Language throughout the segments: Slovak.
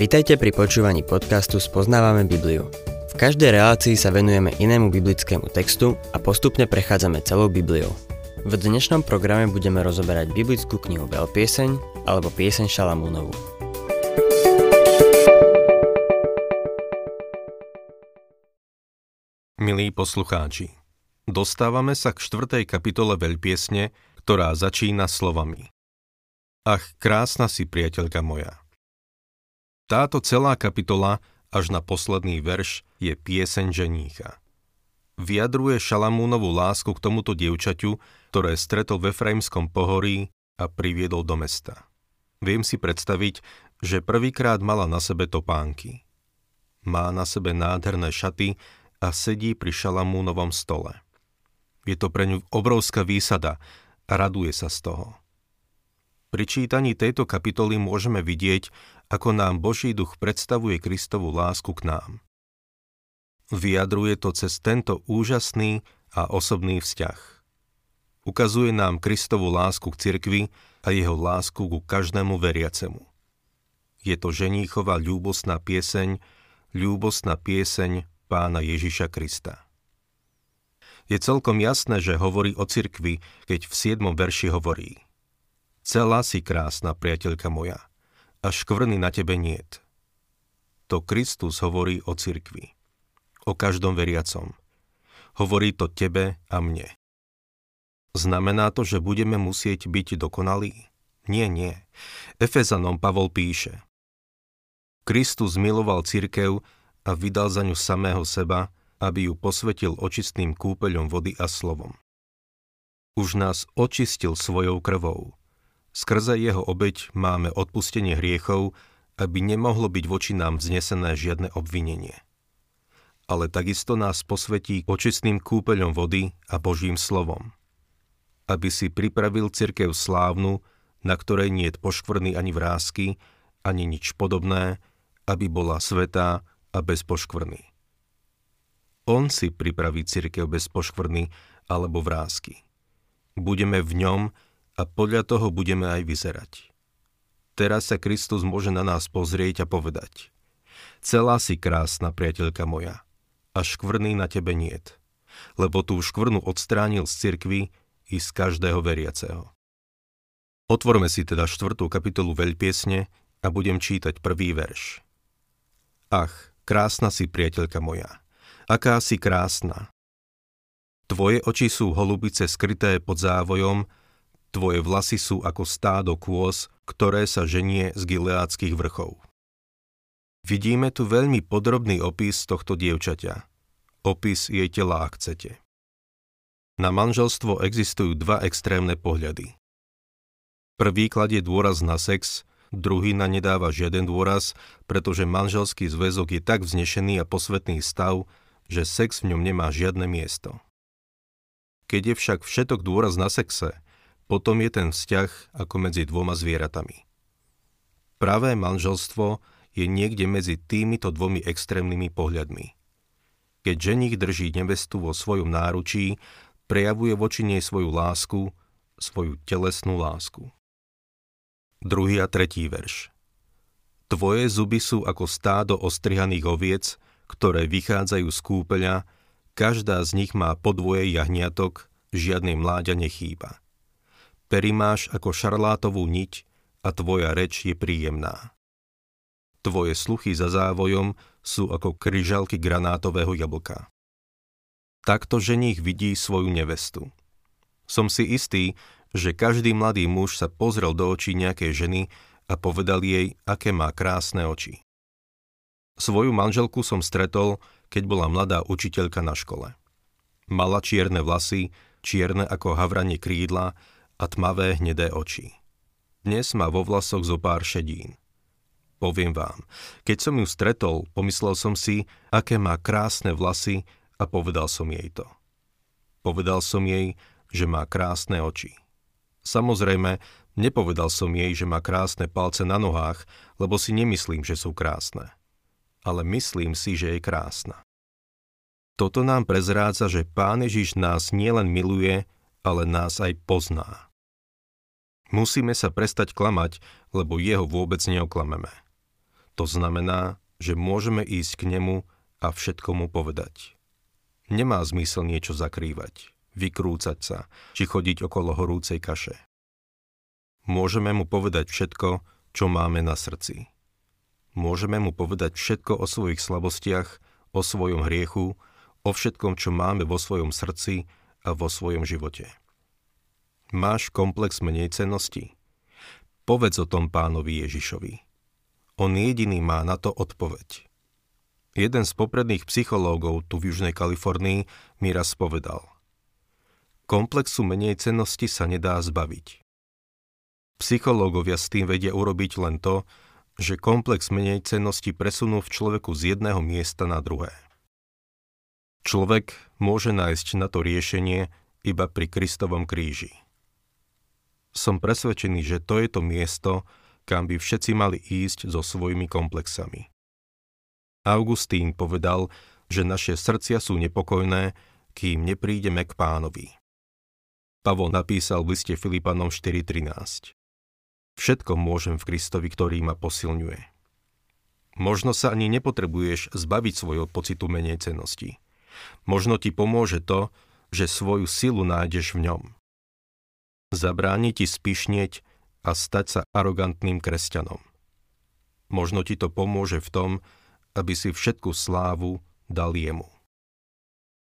Vitajte pri počúvaní podcastu Spoznávame Bibliu. V každej relácii sa venujeme inému biblickému textu a postupne prechádzame celou Bibliou. V dnešnom programe budeme rozoberať biblickú knihu Veľpieseň alebo Pieseň Šalamúnovu. Milí poslucháči, dostávame sa k štvrtej kapitole Veľpiesne, ktorá začína slovami. Ach, krásna si, priateľka moja. Táto celá kapitola, až na posledný verš, je pieseň ženícha. Vyjadruje Šalamúnovú lásku k tomuto dievčaťu, ktoré stretol v Efraimskom pohorí a priviedol do mesta. Viem si predstaviť, že prvýkrát mala na sebe topánky. Má na sebe nádherné šaty a sedí pri Šalamúnovom stole. Je to pre ňu obrovská výsada a raduje sa z toho. Pri čítaní tejto kapitoly môžeme vidieť, ako nám Boží duch predstavuje Kristovu lásku k nám. Vyjadruje to cez tento úžasný a osobný vzťah. Ukazuje nám Kristovu lásku k cirkvi a jeho lásku ku každému veriacemu. Je to ženíchová ľúbosná pieseň, ľúbosná pieseň pána Ježiša Krista. Je celkom jasné, že hovorí o cirkvi, keď v 7. verši hovorí Celá si krásna, priateľka moja, a škvrny na tebe niet. To Kristus hovorí o cirkvi. O každom veriacom. Hovorí to tebe a mne. Znamená to, že budeme musieť byť dokonalí? Nie, nie. Efezanom Pavol píše. Kristus miloval cirkev a vydal za ňu samého seba, aby ju posvetil očistným kúpeľom vody a slovom. Už nás očistil svojou krvou. Skrze jeho obeď máme odpustenie hriechov, aby nemohlo byť voči nám vznesené žiadne obvinenie. Ale takisto nás posvetí očistným kúpeľom vody a Božím slovom. Aby si pripravil cirkev slávnu, na ktorej nie je poškvrny ani vrázky, ani nič podobné, aby bola svetá a bez poškvrny. On si pripraví cirkev bez poškvrny alebo vrázky. Budeme v ňom a podľa toho budeme aj vyzerať. Teraz sa Kristus môže na nás pozrieť a povedať Celá si krásna, priateľka moja, a škvrný na tebe niet, lebo tú škvrnu odstránil z cirkvy i z každého veriaceho. Otvorme si teda štvrtú kapitolu Veľpiesne a budem čítať prvý verš. Ach, krásna si, priateľka moja, aká si krásna. Tvoje oči sú holubice skryté pod závojom Tvoje vlasy sú ako stádo kôz, ktoré sa ženie z gileádskych vrchov. Vidíme tu veľmi podrobný opis tohto dievčaťa. Opis jej tela, ak chcete. Na manželstvo existujú dva extrémne pohľady. Prvý kladie dôraz na sex, druhý na nedáva žiaden dôraz, pretože manželský zväzok je tak vznešený a posvetný stav, že sex v ňom nemá žiadne miesto. Keď je však všetok dôraz na sexe, potom je ten vzťah ako medzi dvoma zvieratami. Pravé manželstvo je niekde medzi týmito dvomi extrémnymi pohľadmi. Keď ženich drží nevestu vo svojom náručí, prejavuje voči nej svoju lásku, svoju telesnú lásku. Druhý a tretí verš. Tvoje zuby sú ako stádo ostrihaných oviec, ktoré vychádzajú z kúpeľa, každá z nich má podvoje jahniatok, žiadny mláďa nechýba pery máš ako šarlátovú niť a tvoja reč je príjemná. Tvoje sluchy za závojom sú ako kryžalky granátového jablka. Takto ženích vidí svoju nevestu. Som si istý, že každý mladý muž sa pozrel do očí nejakej ženy a povedal jej, aké má krásne oči. Svoju manželku som stretol, keď bola mladá učiteľka na škole. Mala čierne vlasy, čierne ako havranie krídla a tmavé hnedé oči. Dnes má vo vlasoch zo pár šedín. Poviem vám, keď som ju stretol, pomyslel som si, aké má krásne vlasy a povedal som jej to. Povedal som jej, že má krásne oči. Samozrejme, nepovedal som jej, že má krásne palce na nohách, lebo si nemyslím, že sú krásne. Ale myslím si, že je krásna. Toto nám prezrádza, že Pán Ježiš nás nielen miluje, ale nás aj pozná. Musíme sa prestať klamať, lebo jeho vôbec neoklameme. To znamená, že môžeme ísť k nemu a všetko mu povedať. Nemá zmysel niečo zakrývať, vykrúcať sa, či chodiť okolo horúcej kaše. Môžeme mu povedať všetko, čo máme na srdci. Môžeme mu povedať všetko o svojich slabostiach, o svojom hriechu, o všetkom, čo máme vo svojom srdci a vo svojom živote. Máš komplex menej cennosti? Povedz o tom pánovi Ježišovi. On jediný má na to odpoveď. Jeden z popredných psychológov tu v Južnej Kalifornii mi raz povedal. Komplexu menej cennosti sa nedá zbaviť. Psychológovia s tým vedia urobiť len to, že komplex menej cennosti presunú v človeku z jedného miesta na druhé. Človek môže nájsť na to riešenie iba pri Kristovom kríži. Som presvedčený, že to je to miesto, kam by všetci mali ísť so svojimi komplexami. Augustín povedal, že naše srdcia sú nepokojné, kým neprídeme k pánovi. Pavol napísal v liste Filipanom 4.13. Všetko môžem v Kristovi, ktorý ma posilňuje. Možno sa ani nepotrebuješ zbaviť svojho pocitu menej cenosti. Možno ti pomôže to, že svoju silu nájdeš v ňom. Zabráni ti spišnieť a stať sa arogantným kresťanom. Možno ti to pomôže v tom, aby si všetku slávu dal jemu.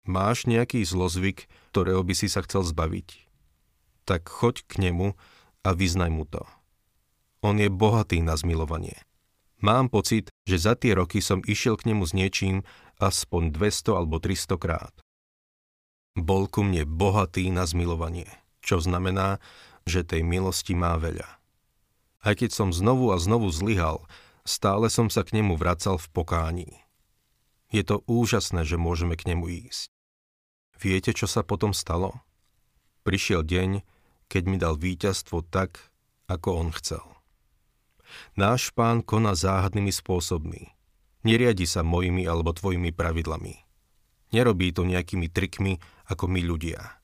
Máš nejaký zlozvyk, ktorého by si sa chcel zbaviť? Tak choď k nemu a vyznaj mu to. On je bohatý na zmilovanie. Mám pocit, že za tie roky som išiel k nemu s niečím aspoň 200 alebo 300 krát. Bol ku mne bohatý na zmilovanie čo znamená, že tej milosti má veľa. Aj keď som znovu a znovu zlyhal, stále som sa k nemu vracal v pokání. Je to úžasné, že môžeme k nemu ísť. Viete, čo sa potom stalo? Prišiel deň, keď mi dal víťazstvo tak, ako on chcel. Náš pán koná záhadnými spôsobmi. Neriadi sa mojimi alebo tvojimi pravidlami. Nerobí to nejakými trikmi, ako my ľudia.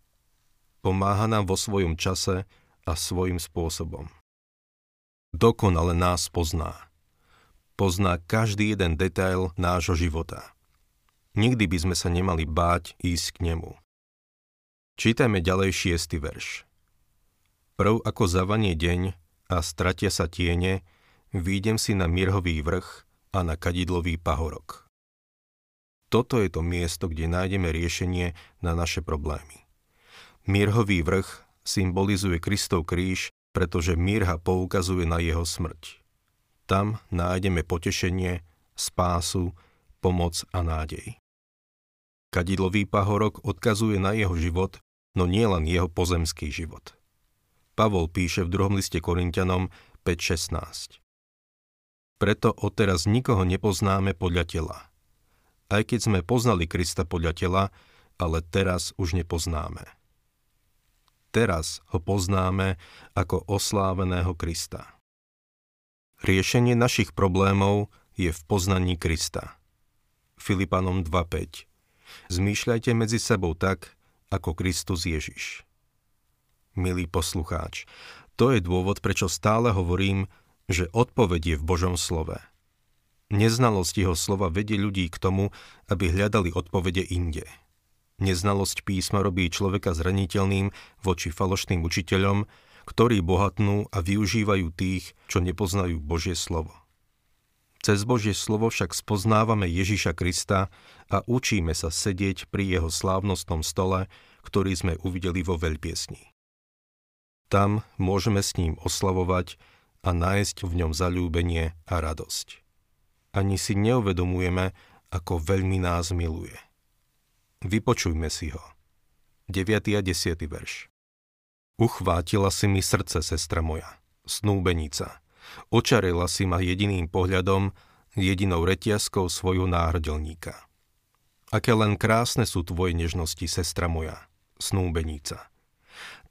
Pomáha nám vo svojom čase a svojim spôsobom. Dokonale nás pozná. Pozná každý jeden detail nášho života. Nikdy by sme sa nemali báť ísť k nemu. Čítajme ďalej šiestý verš. Prv ako zavanie deň a stratia sa tiene, výjdem si na mirhový vrch a na kadidlový pahorok. Toto je to miesto, kde nájdeme riešenie na naše problémy. Mirhový vrch symbolizuje Kristov kríž, pretože Mirha poukazuje na jeho smrť. Tam nájdeme potešenie, spásu, pomoc a nádej. Kadidlový pahorok odkazuje na jeho život, no nielen jeho pozemský život. Pavol píše v druhom liste Korintianom 5.16. Preto odteraz nikoho nepoznáme podľa tela. Aj keď sme poznali Krista podľa tela, ale teraz už nepoznáme teraz ho poznáme ako osláveného Krista. Riešenie našich problémov je v poznaní Krista. Filipanom 2.5 Zmýšľajte medzi sebou tak, ako Kristus Ježiš. Milý poslucháč, to je dôvod, prečo stále hovorím, že odpoveď je v Božom slove. Neznalosť jeho slova vedie ľudí k tomu, aby hľadali odpovede inde. Neznalosť písma robí človeka zraniteľným voči falošným učiteľom, ktorí bohatnú a využívajú tých, čo nepoznajú Božie slovo. Cez Božie slovo však spoznávame Ježiša Krista a učíme sa sedieť pri jeho slávnostnom stole, ktorý sme uvideli vo veľpiesni. Tam môžeme s ním oslavovať a nájsť v ňom zalúbenie a radosť. Ani si neuvedomujeme, ako veľmi nás miluje. Vypočujme si ho. 9. a 10. verš. Uchvátila si mi srdce, sestra moja, snúbenica. Očarila si ma jediným pohľadom, jedinou retiaskou svojho náhrdelníka. Aké len krásne sú tvoje nežnosti, sestra moja, snúbenica.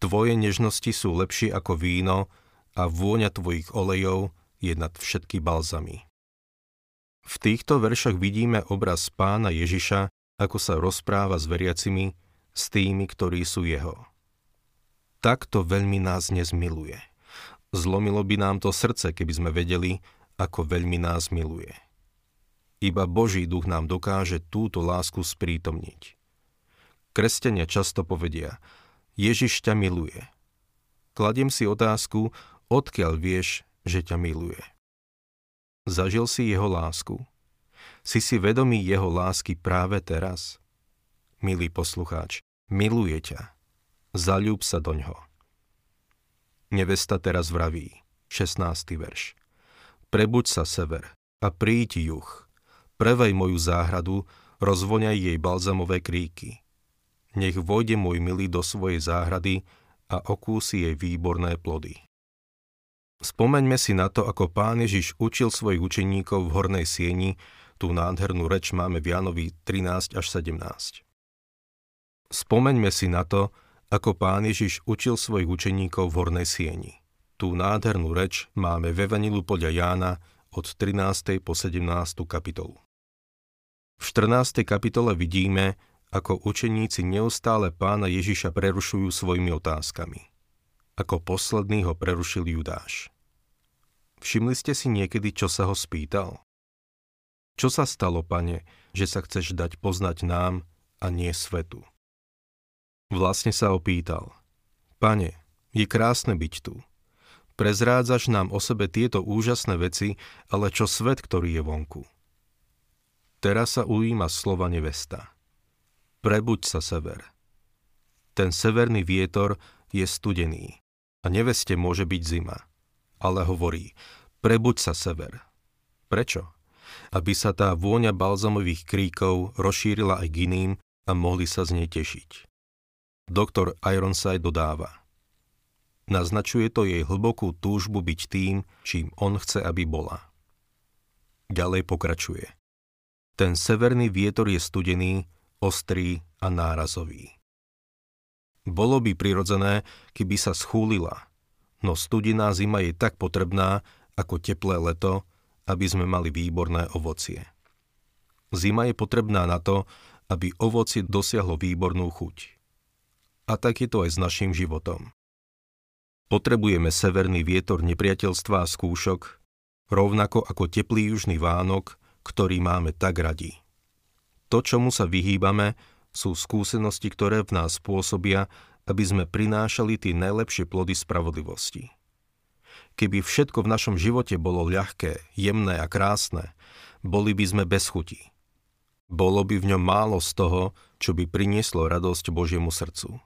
Tvoje nežnosti sú lepšie ako víno a vôňa tvojich olejov je nad všetky balzamy. V týchto veršach vidíme obraz pána Ježiša, ako sa rozpráva s veriacimi, s tými, ktorí sú jeho. Takto veľmi nás nezmiluje. Zlomilo by nám to srdce, keby sme vedeli, ako veľmi nás miluje. Iba Boží duch nám dokáže túto lásku sprítomniť. Kresťania často povedia, Ježiš ťa miluje. Kladiem si otázku, odkiaľ vieš, že ťa miluje. Zažil si jeho lásku? Si si vedomý jeho lásky práve teraz? Milý poslucháč, miluje ťa. Zaľúb sa do ňoho. Nevesta teraz vraví, 16. verš. Prebuď sa sever a príď juh, Prevej moju záhradu, rozvoňaj jej balzamové kríky. Nech vojde môj milý do svojej záhrady a okúsi jej výborné plody. Spomeňme si na to, ako pán Ježiš učil svojich učeníkov v hornej sieni, tú nádhernú reč máme v Jánovi 13 až 17. Spomeňme si na to, ako pán Ježiš učil svojich učeníkov v hornej sieni. Tú nádhernú reč máme v Evanilu podľa Jána od 13. po 17. kapitolu. V 14. kapitole vidíme, ako učeníci neustále pána Ježiša prerušujú svojimi otázkami. Ako posledný ho prerušil Judáš. Všimli ste si niekedy, čo sa ho spýtal? Čo sa stalo, pane, že sa chceš dať poznať nám a nie svetu? Vlastne sa opýtal. Pane, je krásne byť tu. Prezrádzaš nám o sebe tieto úžasné veci, ale čo svet, ktorý je vonku? Teraz sa ujíma slova nevesta. Prebuď sa sever. Ten severný vietor je studený a neveste môže byť zima. Ale hovorí, prebuď sa sever. Prečo? Aby sa tá vôňa balzamových kríkov rozšírila aj k iným a mohli sa z nej tešiť. Doktor Ironside dodáva. Naznačuje to jej hlbokú túžbu byť tým, čím on chce, aby bola. Ďalej pokračuje. Ten severný vietor je studený, ostrý a nárazový. Bolo by prirodzené, keby sa schúlila, no studená zima je tak potrebná ako teplé leto, aby sme mali výborné ovocie. Zima je potrebná na to, aby ovoci dosiahlo výbornú chuť. A tak je to aj s našim životom. Potrebujeme severný vietor nepriateľstva a skúšok, rovnako ako teplý južný Vánok ktorý máme tak radi. To, čomu sa vyhýbame, sú skúsenosti, ktoré v nás spôsobia, aby sme prinášali tie najlepšie plody spravodlivosti. Keby všetko v našom živote bolo ľahké, jemné a krásne, boli by sme bez chuti. Bolo by v ňom málo z toho, čo by prinieslo radosť Božiemu srdcu.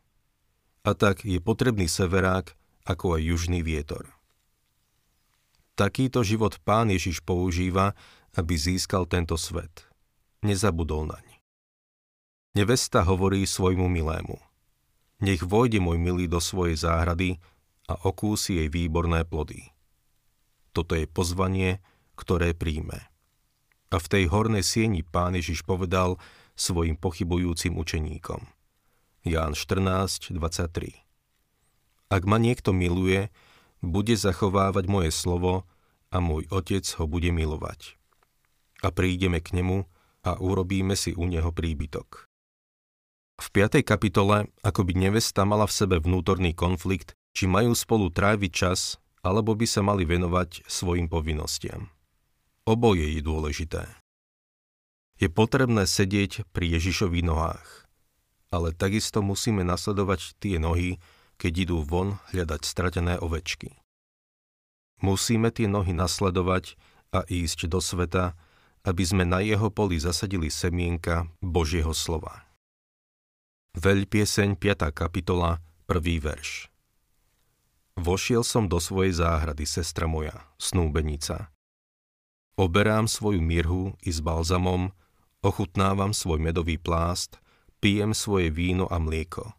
A tak je potrebný severák, ako aj južný vietor. Takýto život pán Ježiš používa, aby získal tento svet. Nezabudol naň. Nevesta hovorí svojmu milému. Nech vojde môj milý do svojej záhrady a okúsi jej výborné plody. Toto je pozvanie, ktoré príjme. A v tej hornej sieni pán Ježiš povedal svojim pochybujúcim učeníkom. Ján 14, 23 Ak ma niekto miluje, bude zachovávať moje slovo a môj otec ho bude milovať a prídeme k nemu a urobíme si u neho príbytok. V 5. kapitole ako by nevesta mala v sebe vnútorný konflikt, či majú spolu tráviť čas, alebo by sa mali venovať svojim povinnostiam. Oboje je dôležité. Je potrebné sedieť pri Ježišových nohách, ale takisto musíme nasledovať tie nohy, keď idú von hľadať stratené ovečky. Musíme tie nohy nasledovať a ísť do sveta, aby sme na jeho poli zasadili semienka Božieho slova. Veľ pieseň 5. kapitola, 1. verš. Vošiel som do svojej záhrady, sestra moja, snúbenica. Oberám svoju mirhu i s balzamom, ochutnávam svoj medový plást, pijem svoje víno a mlieko.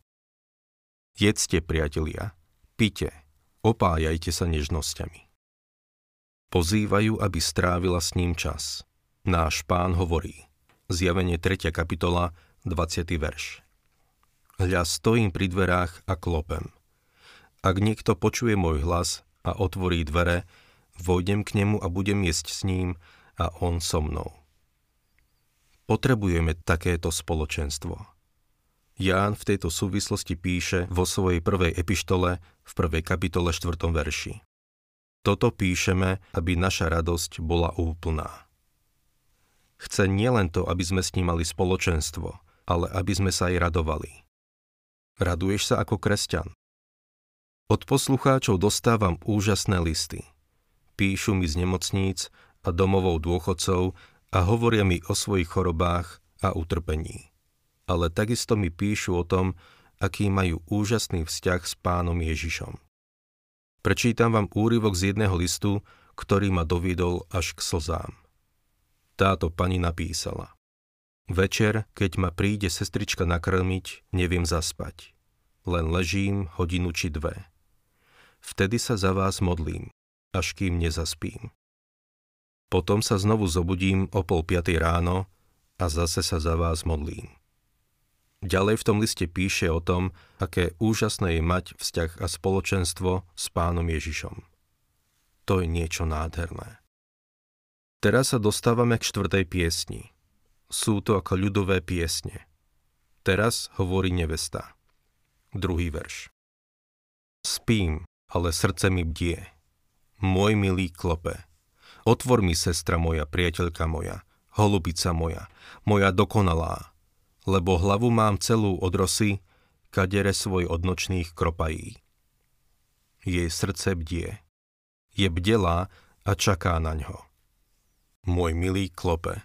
Jedzte, priatelia, pite, opájajte sa nežnosťami. Pozývajú, aby strávila s ním čas – Náš pán hovorí, zjavenie 3. kapitola, 20. verš. Hľa stojím pri dverách a klopem. Ak niekto počuje môj hlas a otvorí dvere, vojdem k nemu a budem jesť s ním a on so mnou. Potrebujeme takéto spoločenstvo. Ján v tejto súvislosti píše vo svojej prvej epištole v prvej kapitole 4. verši. Toto píšeme, aby naša radosť bola úplná. Chce nielen to, aby sme s ním mali spoločenstvo, ale aby sme sa aj radovali. Raduješ sa ako kresťan? Od poslucháčov dostávam úžasné listy. Píšu mi z nemocníc a domovou dôchodcov a hovoria mi o svojich chorobách a utrpení. Ale takisto mi píšu o tom, aký majú úžasný vzťah s pánom Ježišom. Prečítam vám úryvok z jedného listu, ktorý ma doviedol až k slzám. Táto pani napísala. Večer, keď ma príde sestrička nakrmiť, neviem zaspať. Len ležím hodinu či dve. Vtedy sa za vás modlím, až kým nezaspím. Potom sa znovu zobudím o pol piatej ráno a zase sa za vás modlím. Ďalej v tom liste píše o tom, aké úžasné je mať vzťah a spoločenstvo s pánom Ježišom. To je niečo nádherné. Teraz sa dostávame k štvrtej piesni. Sú to ako ľudové piesne. Teraz hovorí nevesta. Druhý verš. Spím, ale srdce mi bdie. Môj milý klope. Otvor mi, sestra moja, priateľka moja, holubica moja, moja dokonalá, lebo hlavu mám celú od rosy, kadere svoj od nočných kropají. Jej srdce bdie. Je bdelá a čaká na ňo. Môj milý klope.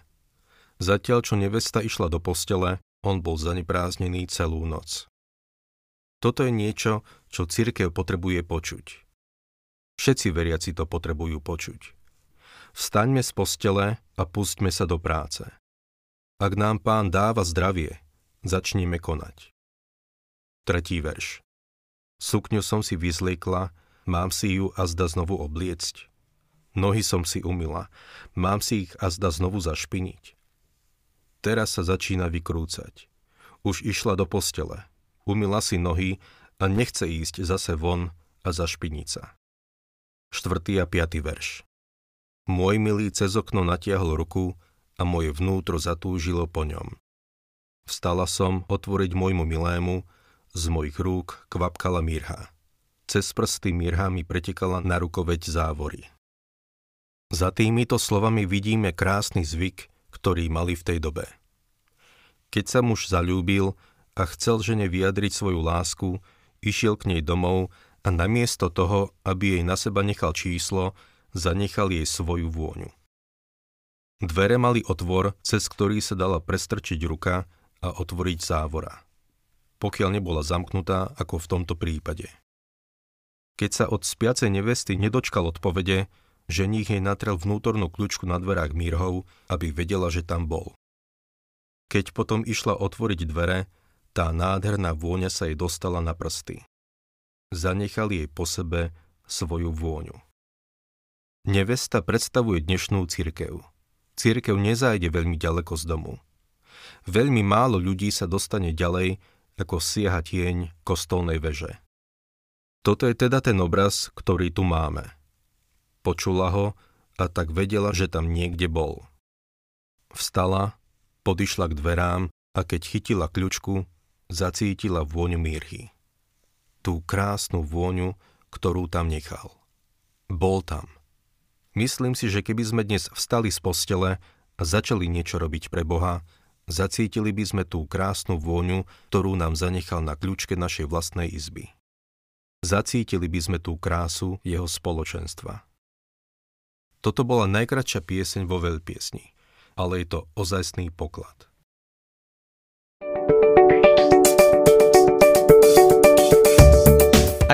Zatiaľ, čo nevesta išla do postele, on bol zanepráznený celú noc. Toto je niečo, čo církev potrebuje počuť. Všetci veriaci to potrebujú počuť. Vstaňme z postele a pustme sa do práce. Ak nám pán dáva zdravie, začneme konať. Tretí verš. Sukňu som si vyzliekla, mám si ju a zda znovu obliecť. Nohy som si umila, mám si ich a zda znovu zašpiniť. Teraz sa začína vykrúcať. Už išla do postele, umila si nohy a nechce ísť zase von a zašpiniť sa. Štvrtý a piatý verš. Môj milý cez okno natiahol ruku a moje vnútro zatúžilo po ňom. Vstala som otvoriť môjmu milému, z mojich rúk kvapkala mirha. Cez prsty mirha mi pretekala na rukoveď závory. Za týmito slovami vidíme krásny zvyk, ktorý mali v tej dobe. Keď sa muž zalúbil a chcel žene vyjadriť svoju lásku, išiel k nej domov a namiesto toho, aby jej na seba nechal číslo, zanechal jej svoju vôňu. Dvere mali otvor, cez ktorý sa dala prestrčiť ruka a otvoriť závora. Pokiaľ nebola zamknutá, ako v tomto prípade. Keď sa od spiacej nevesty nedočkal odpovede, ženích jej natrel vnútornú kľúčku na dverách mírhov, aby vedela, že tam bol. Keď potom išla otvoriť dvere, tá nádherná vôňa sa jej dostala na prsty. Zanechal jej po sebe svoju vôňu. Nevesta predstavuje dnešnú církev církev nezájde veľmi ďaleko z domu. Veľmi málo ľudí sa dostane ďalej, ako sieha tieň kostolnej veže. Toto je teda ten obraz, ktorý tu máme. Počula ho a tak vedela, že tam niekde bol. Vstala, podišla k dverám a keď chytila kľučku, zacítila vôňu mírhy. Tú krásnu vôňu, ktorú tam nechal. Bol tam. Myslím si, že keby sme dnes vstali z postele a začali niečo robiť pre Boha, zacítili by sme tú krásnu vôňu, ktorú nám zanechal na kľúčke našej vlastnej izby. Zacítili by sme tú krásu jeho spoločenstva. Toto bola najkračšia pieseň vo veľpiesni, ale je to ozajstný poklad.